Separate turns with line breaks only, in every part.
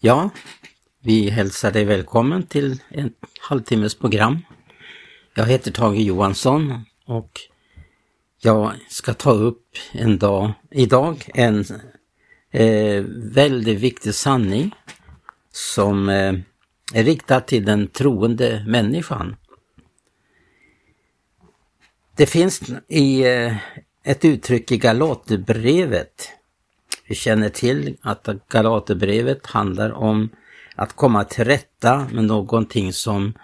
Ja, vi hälsar dig välkommen till ett halvtimmes program. Jag heter Tage Johansson och jag ska ta upp en dag, idag en eh, väldigt viktig sanning som eh, är riktad till den troende människan. Det finns i eh, ett uttryck i Galaterbrevet. Vi känner till att Galaterbrevet handlar om att komma till rätta med någonting som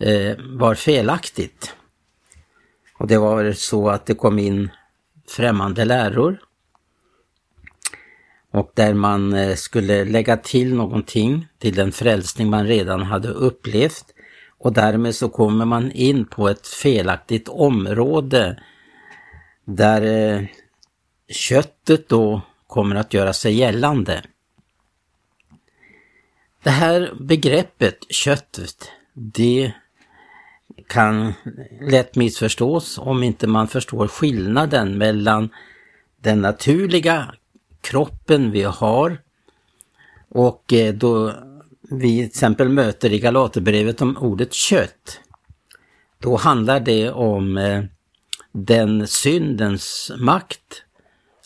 eh, var felaktigt. Och det var så att det kom in främmande läror och där man eh, skulle lägga till någonting till den frälsning man redan hade upplevt och därmed så kommer man in på ett felaktigt område där eh, köttet då kommer att göra sig gällande. Det här begreppet köttet, det kan lätt missförstås om inte man förstår skillnaden mellan den naturliga kroppen vi har och eh, då vi till exempel möter i Galaterbrevet om ordet kött. Då handlar det om eh, den syndens makt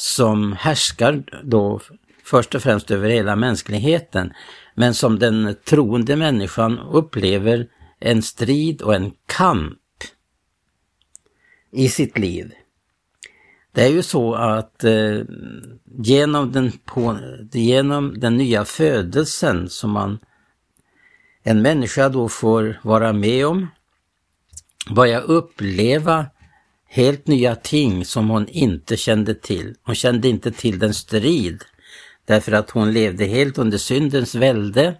som härskar då först och främst över hela mänskligheten men som den troende människan upplever en strid och en kamp i sitt liv. Det är ju så att eh, genom, den på, genom den nya födelsen som man, en människa då får vara med om, börja uppleva helt nya ting som hon inte kände till. Hon kände inte till den strid därför att hon levde helt under syndens välde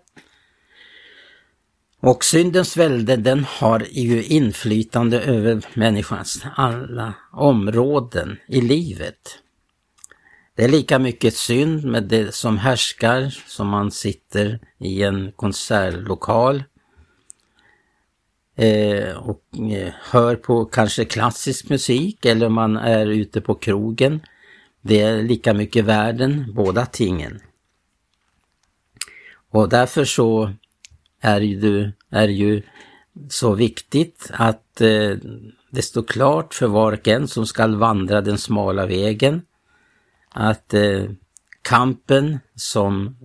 och syndens välde den har ju inflytande över människans alla områden i livet. Det är lika mycket synd med det som härskar som man sitter i en konsertlokal eh, och eh, hör på kanske klassisk musik eller man är ute på krogen. Det är lika mycket världen, båda tingen. Och därför så är ju, är ju så viktigt att eh, det står klart för var och en som skall vandra den smala vägen att eh, kampen som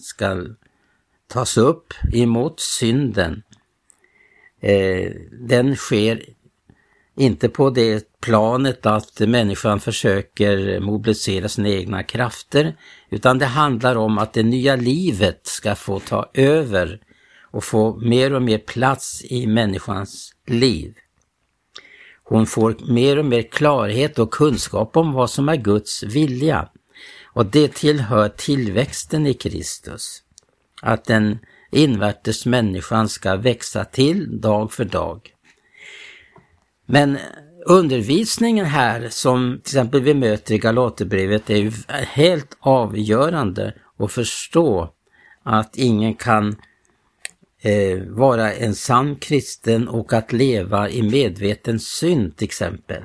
ska tas upp emot synden, eh, den sker inte på det planet att människan försöker mobilisera sina egna krafter, utan det handlar om att det nya livet ska få ta över och få mer och mer plats i människans liv. Hon får mer och mer klarhet och kunskap om vad som är Guds vilja. Och det tillhör tillväxten i Kristus. Att den invärtes människan ska växa till dag för dag. Men undervisningen här som till exempel vi möter i Galaterbrevet är ju helt avgörande att förstå att ingen kan eh, vara en sann kristen och att leva i medveten synd till exempel.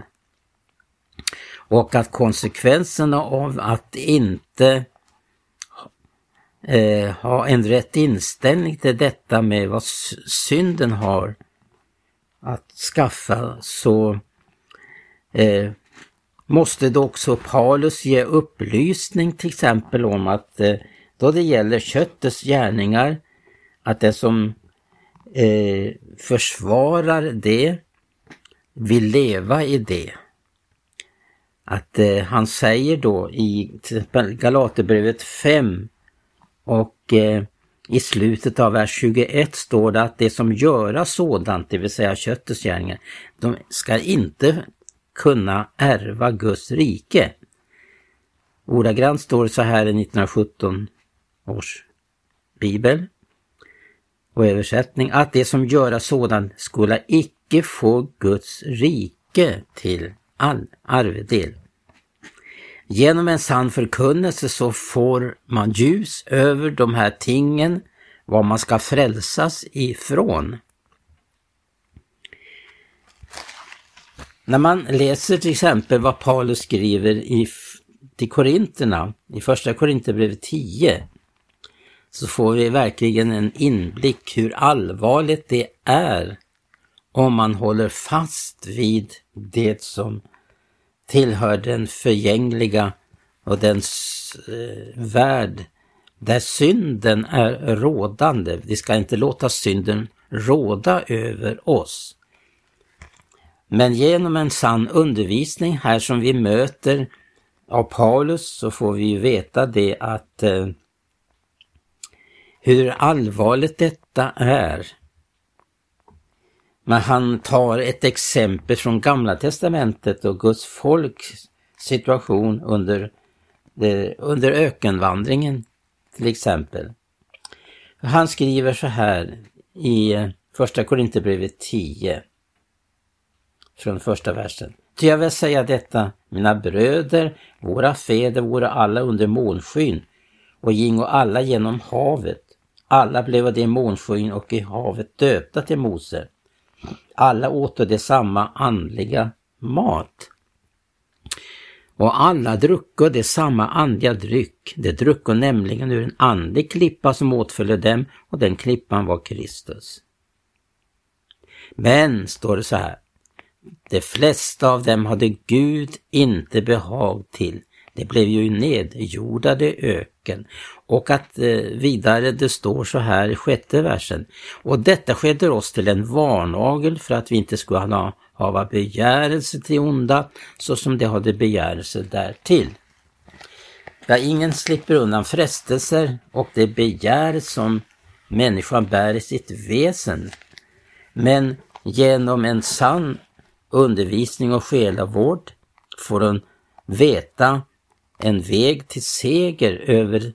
Och att konsekvenserna av att inte eh, ha en rätt inställning till detta med vad synden har att skaffa så eh, måste då också Paulus ge upplysning till exempel om att eh, då det gäller köttets gärningar att den som eh, försvarar det vill leva i det. Att eh, han säger då i till exempel Galaterbrevet 5 och eh, i slutet av vers 21 står det att det som göra sådant, det vill säga köttets gärningar, de ska inte kunna ärva Guds rike. Ordagrant står det så här i 1917 års bibel och översättning att det som göra sådant skola icke få Guds rike till all arvedel. Genom en sann förkunnelse så får man ljus över de här tingen, vad man ska frälsas ifrån. När man läser till exempel vad Paulus skriver i, till Korinterna, i första Korinthierbrevet 10, så får vi verkligen en inblick hur allvarligt det är om man håller fast vid det som tillhör den förgängliga och den eh, värld där synden är rådande. Vi ska inte låta synden råda över oss. Men genom en sann undervisning här som vi möter av Paulus så får vi ju veta det att eh, hur allvarligt detta är. Men han tar ett exempel från Gamla Testamentet och Guds folks situation under, under ökenvandringen till exempel. Han skriver så här i eh, Första Korinthierbrevet 10 från första versen. Ty jag vill säga detta, mina bröder, våra fäder våra alla under månskyn och gingo alla genom havet. Alla blev det månskyn och i havet döpta till Mose. Alla åt de samma andliga mat. Och alla drucko de samma andliga dryck. De drucko nämligen ur en andlig klippa som åtföljde dem och den klippan var Kristus. Men, står det så här, de flesta av dem hade Gud inte behag till. De blev ju nedjordade öken. Och att eh, vidare det står så här i sjätte versen. Och detta skedde oss till en varnagel för att vi inte skulle ha, hava begärelse till onda så som de hade begärelse därtill. Ja, ingen slipper undan frestelser och det begär som människan bär i sitt väsen. Men genom en sann undervisning och själavård får hon veta en väg till seger över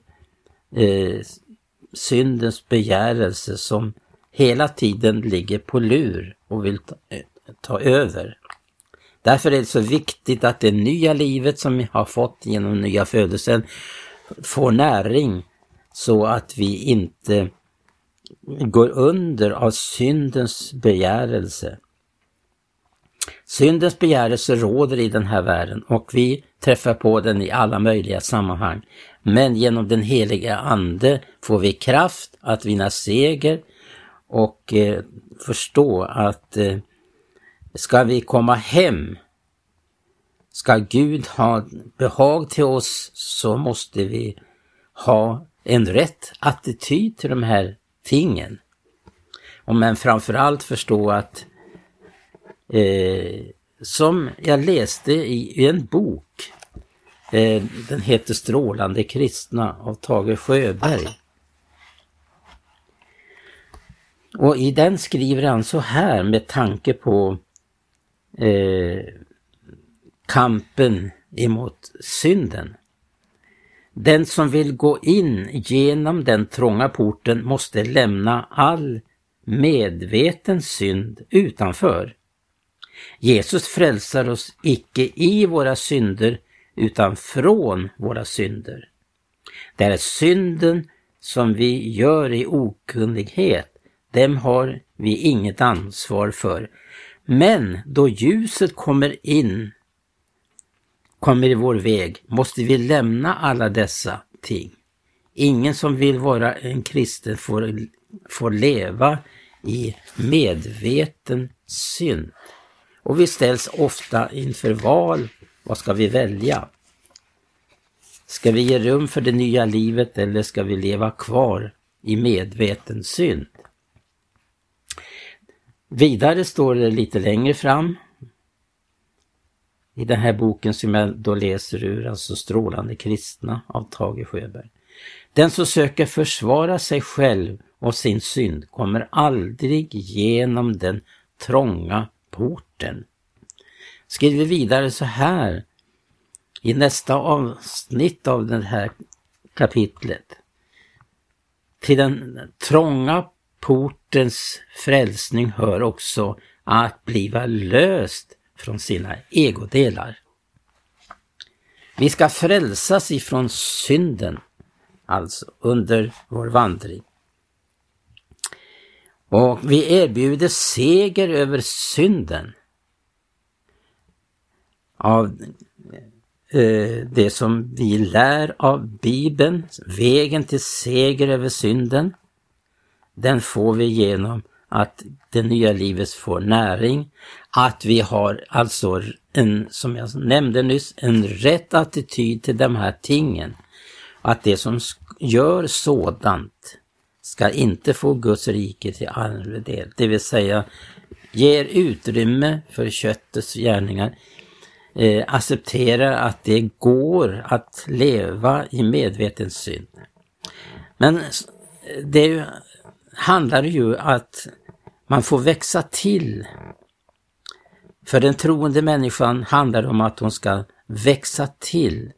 eh, syndens begärelse som hela tiden ligger på lur och vill ta, eh, ta över. Därför är det så viktigt att det nya livet som vi har fått genom nya födelsen får näring så att vi inte går under av syndens begärelse. Syndens begärelse råder i den här världen och vi träffar på den i alla möjliga sammanhang. Men genom den heliga Ande får vi kraft att vinna seger och eh, förstå att eh, ska vi komma hem, ska Gud ha behag till oss så måste vi ha en rätt attityd till de här tingen. Och men framförallt förstå att eh, som jag läste i, i en bok, eh, den heter Strålande kristna av Tage Sjöberg. Och i den skriver han så här med tanke på eh, kampen emot synden. Den som vill gå in genom den trånga porten måste lämna all medveten synd utanför. Jesus frälsar oss icke i våra synder utan från våra synder. Det är synden som vi gör i okunnighet, dem har vi inget ansvar för. Men då ljuset kommer in kommer i vår väg måste vi lämna alla dessa ting. Ingen som vill vara en kristen får, får leva i medveten synd. Och vi ställs ofta inför val. Vad ska vi välja? Ska vi ge rum för det nya livet eller ska vi leva kvar i medveten synd? Vidare står det lite längre fram i den här boken som jag då läser ur, alltså Strålande kristna av Tage Sjöberg. Den som söker försvara sig själv och sin synd kommer aldrig genom den trånga porten. Skriver vidare så här i nästa avsnitt av det här kapitlet. Till den trånga portens frälsning hör också att bliva löst från sina egodelar. Vi ska frälsas ifrån synden, alltså under vår vandring. Och vi erbjuder seger över synden. Av eh, det som vi lär av Bibeln, vägen till seger över synden, den får vi genom att det nya livet får näring, att vi har alltså en, som jag nämnde nyss, en rätt attityd till de här tingen. Att det som gör sådant ska inte få Guds rike till arvedel, det vill säga ger utrymme för köttets gärningar, eh, accepterar att det går att leva i medveten synd. Men det handlar ju att man får växa till. För den troende människan handlar det om att hon ska växa till,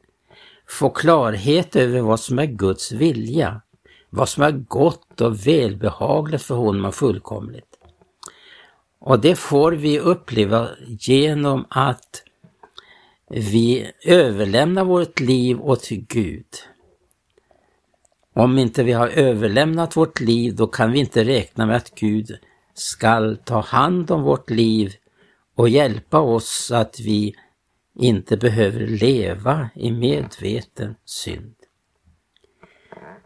få klarhet över vad som är Guds vilja, vad som är gott och välbehagligt för honom och fullkomligt. Och det får vi uppleva genom att vi överlämnar vårt liv åt Gud. Om inte vi har överlämnat vårt liv, då kan vi inte räkna med att Gud skall ta hand om vårt liv och hjälpa oss så att vi inte behöver leva i medveten synd.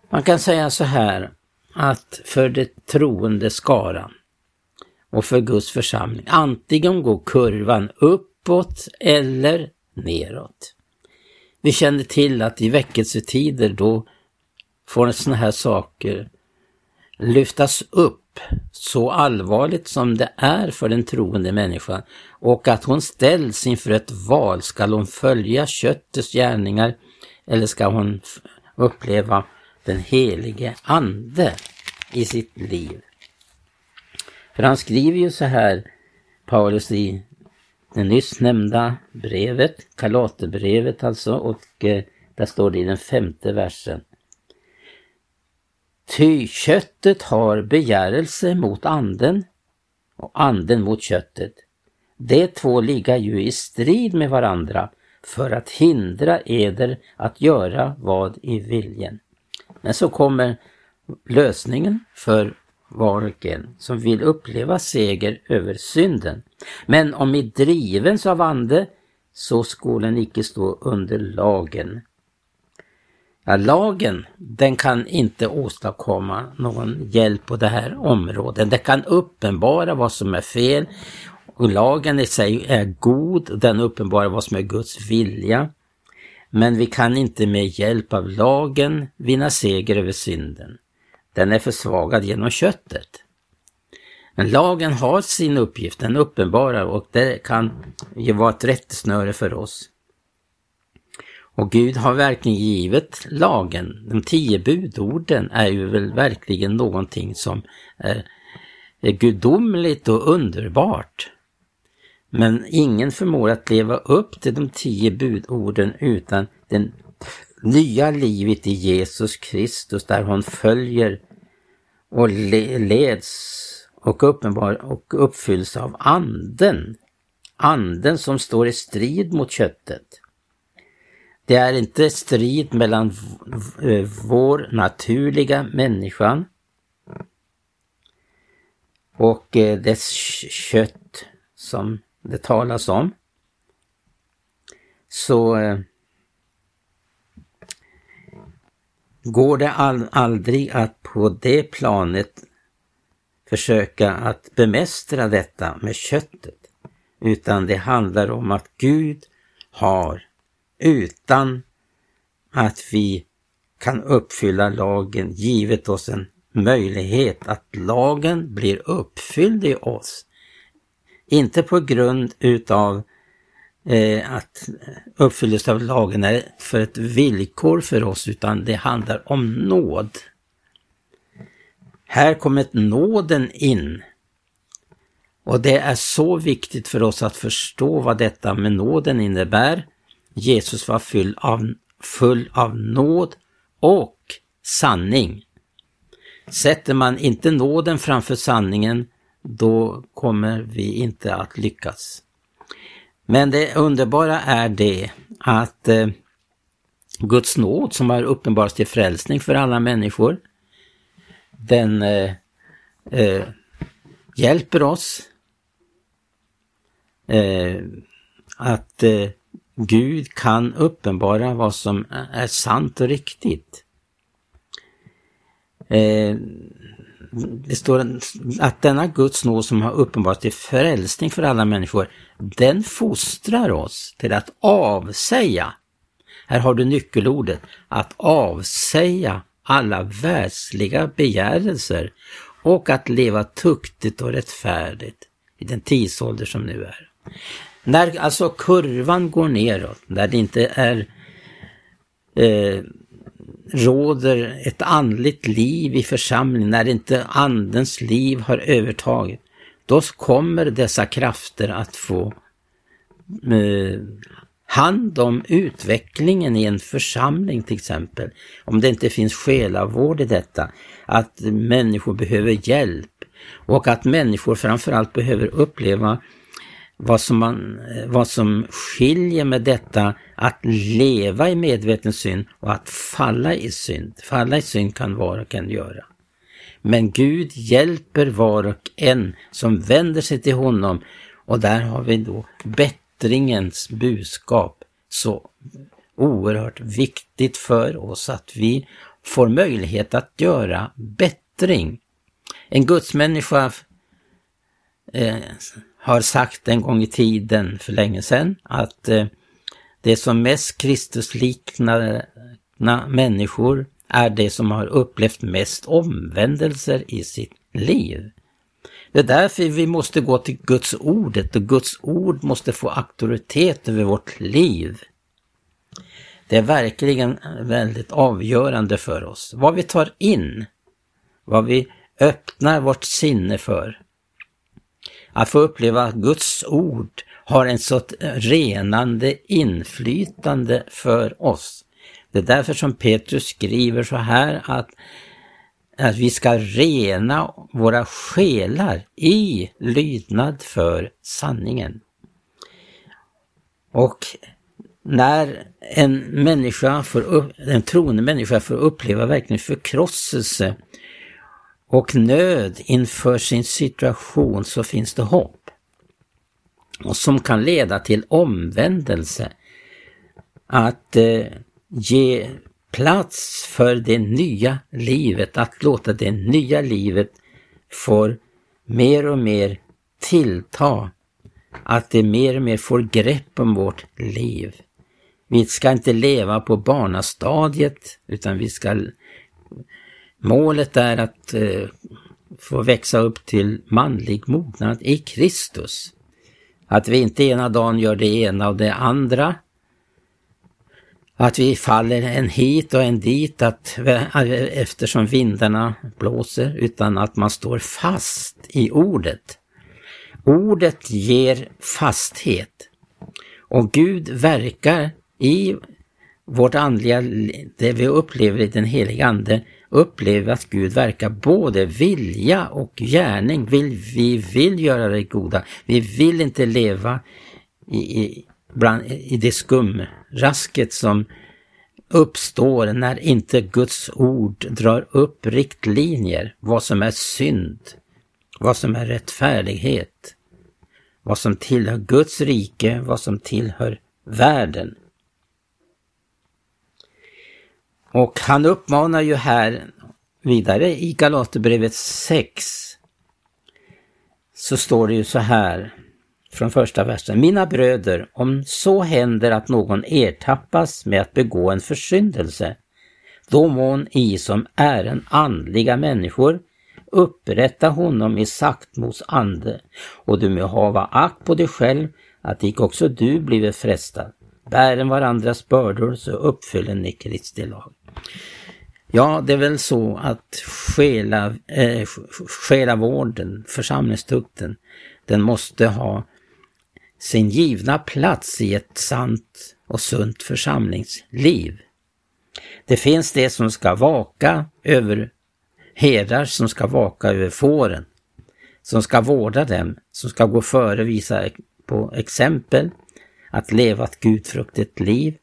Man kan säga så här att för det troende skaran och för Guds församling, antingen går kurvan uppåt eller neråt. Vi känner till att i väckelsetider då får sådana här saker lyftas upp så allvarligt som det är för den troende människan och att hon ställs inför ett val. Ska hon följa köttets gärningar eller ska hon uppleva den helige Ande i sitt liv? För han skriver ju så här, Paulus i det nyss nämnda brevet, Kalaterbrevet alltså, och eh, där står det i den femte versen. Ty köttet har begärelse mot anden och anden mot köttet. De två ligga ju i strid med varandra för att hindra eder att göra vad i viljen. Men så kommer lösningen för var och en som vill uppleva seger över synden. Men om i drivens av ande så skolen icke stå under lagen. Ja, lagen, den kan inte åstadkomma någon hjälp på det här området. Den kan uppenbara vad som är fel. Och lagen i sig är god, den uppenbarar vad som är Guds vilja. Men vi kan inte med hjälp av lagen vinna seger över synden. Den är försvagad genom köttet. Men lagen har sin uppgift, den uppenbarar och det kan ju vara ett rättesnöre för oss. Och Gud har verkligen givet lagen. De tio budorden är ju väl verkligen någonting som är gudomligt och underbart. Men ingen förmår att leva upp till de tio budorden utan det nya livet i Jesus Kristus där hon följer och leds och uppenbar och uppfylls av anden. Anden som står i strid mot köttet. Det är inte strid mellan vår naturliga människan och eh, dess kött som det talas om. Så eh, går det aldrig att på det planet försöka att bemästra detta med köttet, utan det handlar om att Gud har utan att vi kan uppfylla lagen givet oss en möjlighet att lagen blir uppfylld i oss. Inte på grund utav eh, att uppfyllelse av lagen är för ett villkor för oss utan det handlar om nåd. Här kommer nåden in. Och det är så viktigt för oss att förstå vad detta med nåden innebär Jesus var full av, full av nåd och sanning. Sätter man inte nåden framför sanningen, då kommer vi inte att lyckas. Men det underbara är det att eh, Guds nåd som har uppenbarats till frälsning för alla människor, den eh, eh, hjälper oss eh, att eh, Gud kan uppenbara vad som är sant och riktigt. Eh, det står att denna Guds nåd som har uppenbarat till frälsning för alla människor, den fostrar oss till att avsäga, här har du nyckelordet, att avsäga alla världsliga begärelser och att leva tuktigt och rättfärdigt i den tidsålder som nu är. När alltså kurvan går neråt, när det inte är eh, råder ett andligt liv i församlingen, när inte andens liv har övertagit, då kommer dessa krafter att få eh, hand om utvecklingen i en församling till exempel. Om det inte finns själavård i detta, att människor behöver hjälp och att människor framförallt behöver uppleva vad som, man, eh, vad som skiljer med detta att leva i medveten synd och att falla i synd. Falla i synd kan var och en göra. Men Gud hjälper var och en som vänder sig till honom och där har vi då bättringens budskap. Så oerhört viktigt för oss att vi får möjlighet att göra bättring. En gudsmänniska eh, har sagt en gång i tiden för länge sedan att eh, det som mest Kristusliknande människor är det som har upplevt mest omvändelser i sitt liv. Det är därför vi måste gå till Guds ordet och Guds ord måste få auktoritet över vårt liv. Det är verkligen väldigt avgörande för oss. Vad vi tar in, vad vi öppnar vårt sinne för. Att få uppleva att Guds ord har en sådant renande inflytande för oss. Det är därför som Petrus skriver så här att, att vi ska rena våra själar i lydnad för sanningen. Och när en människa får upp, en troende människa får uppleva verkligen förkrosselse och nöd inför sin situation så finns det hopp. Och som kan leda till omvändelse. Att eh, ge plats för det nya livet, att låta det nya livet få mer och mer tillta. Att det mer och mer får grepp om vårt liv. Vi ska inte leva på barnastadiet utan vi ska Målet är att eh, få växa upp till manlig mognad i Kristus. Att vi inte ena dagen gör det ena och det andra. Att vi faller en hit och en dit att, eftersom vindarna blåser, utan att man står fast i ordet. Ordet ger fasthet. Och Gud verkar i vårt andliga, det vi upplever i den heliga Ande, upplever att Gud verkar både vilja och gärning. Vill, vi vill göra det goda. Vi vill inte leva i, i, bland, i det skumrasket som uppstår när inte Guds ord drar upp riktlinjer. Vad som är synd, vad som är rättfärdighet, vad som tillhör Guds rike, vad som tillhör världen. Och han uppmanar ju här vidare i Galaterbrevet 6 så står det ju så här från första versen. Mina bröder, om så händer att någon ertappas med att begå en försyndelse, då mån i som är en andliga människor upprätta honom i saktmods ande, och du må hava akt på dig själv, att icke också du blivit frestad. Bären varandras bördor så uppfyller ni Kristi lag. Ja, det är väl så att själa, eh, själavården, församlingstukten, den måste ha sin givna plats i ett sant och sunt församlingsliv. Det finns det som ska vaka över herdar som ska vaka över fåren, som ska vårda dem, som ska gå före och visa på exempel, att leva ett gudfruktigt liv,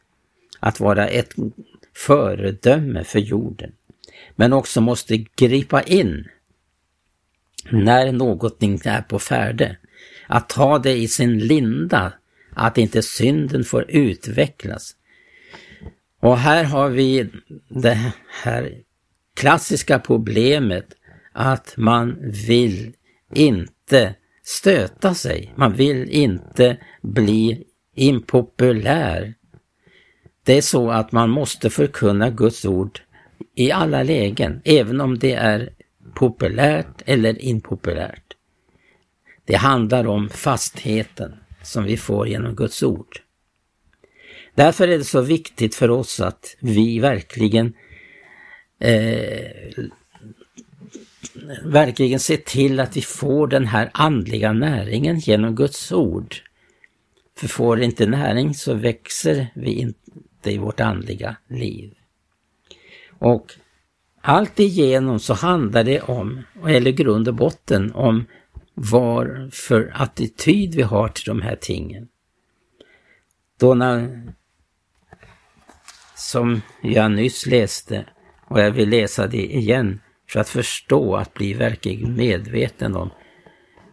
att vara ett föredöme för jorden. Men också måste gripa in när någonting är på färde. Att ta det i sin linda, att inte synden får utvecklas. Och här har vi det här klassiska problemet att man vill inte stöta sig. Man vill inte bli impopulär. Det är så att man måste förkunna Guds ord i alla lägen, även om det är populärt eller impopulärt. Det handlar om fastheten som vi får genom Guds ord. Därför är det så viktigt för oss att vi verkligen eh, verkligen ser till att vi får den här andliga näringen genom Guds ord. För får vi inte näring så växer vi inte i vårt andliga liv. Och allt igenom så handlar det om, eller grund och botten, om vad för attityd vi har till de här tingen. Då när, som jag nyss läste, och jag vill läsa det igen, för att förstå, att bli verkligen medveten om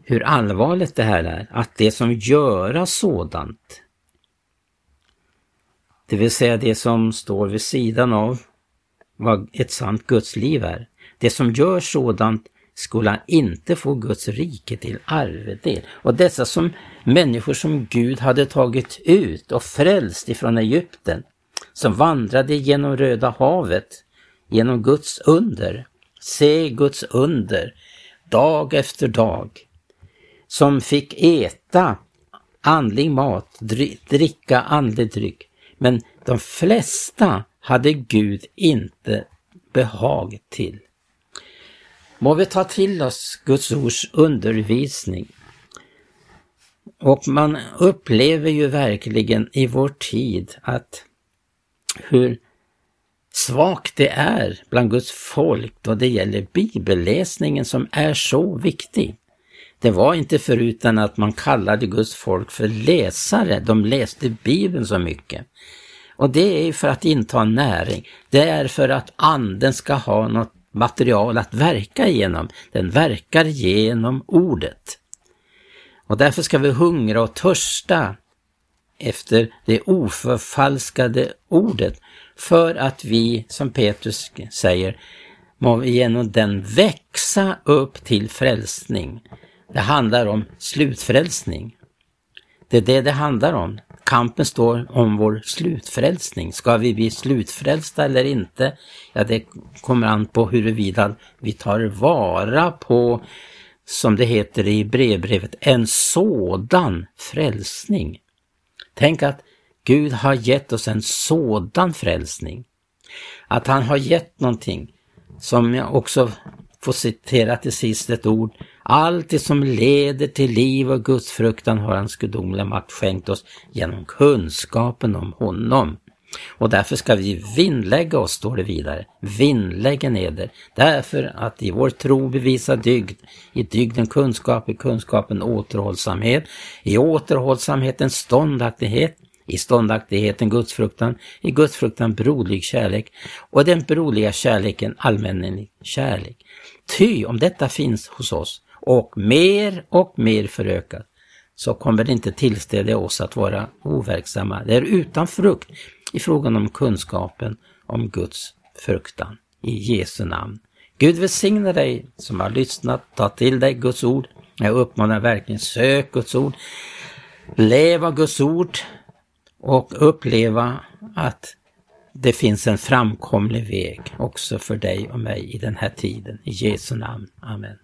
hur allvarligt det här är, att det som göra sådant, det vill säga det som står vid sidan av vad ett sant gudsliv är. Det som gör sådant skulle inte få Guds rike till arvedel. Och dessa som människor som Gud hade tagit ut och frälst ifrån Egypten, som vandrade genom Röda havet, genom Guds under, se Guds under, dag efter dag, som fick äta andlig mat, dricka andlig dryck. Men de flesta hade Gud inte behag till. Må vi ta till oss Guds ords undervisning. Och man upplever ju verkligen i vår tid att hur svagt det är bland Guds folk då det gäller bibelläsningen som är så viktig. Det var inte förutan att man kallade Guds folk för läsare, de läste Bibeln så mycket. Och det är för att inta näring. Det är för att anden ska ha något material att verka genom, Den verkar genom ordet. Och därför ska vi hungra och törsta efter det oförfalskade ordet för att vi, som Petrus säger, må genom den växa upp till frälsning. Det handlar om slutfrälsning. Det är det det handlar om. Kampen står om vår slutfrälsning. Ska vi bli slutfrälsta eller inte? Ja, det kommer an på huruvida vi tar vara på, som det heter i brevbrevet, en sådan frälsning. Tänk att Gud har gett oss en sådan frälsning. Att han har gett någonting som jag också får citera till sist ett ord. Allt det som leder till liv och gudsfruktan har hans gudomliga makt skänkt oss genom kunskapen om honom. Och därför ska vi vinnlägga oss, står det vidare. Vinnläggen eder. Därför att i vår tro bevisa dygd, i dygden kunskap, i kunskapen återhållsamhet, i återhållsamheten ståndaktighet, i ståndaktigheten gudsfruktan, i gudsfruktan broderlig kärlek och den broderliga kärleken allmänlig kärlek. Ty om detta finns hos oss och mer och mer förökat så kommer det inte tillställa oss att vara overksamma. Det är utan frukt i frågan om kunskapen om Guds fruktan. I Jesu namn. Gud välsigne dig som har lyssnat. Ta till dig Guds ord. Jag uppmanar verkligen, sök Guds ord. Lev av Guds ord och uppleva att det finns en framkomlig väg också för dig och mig i den här tiden. I Jesu namn. Amen.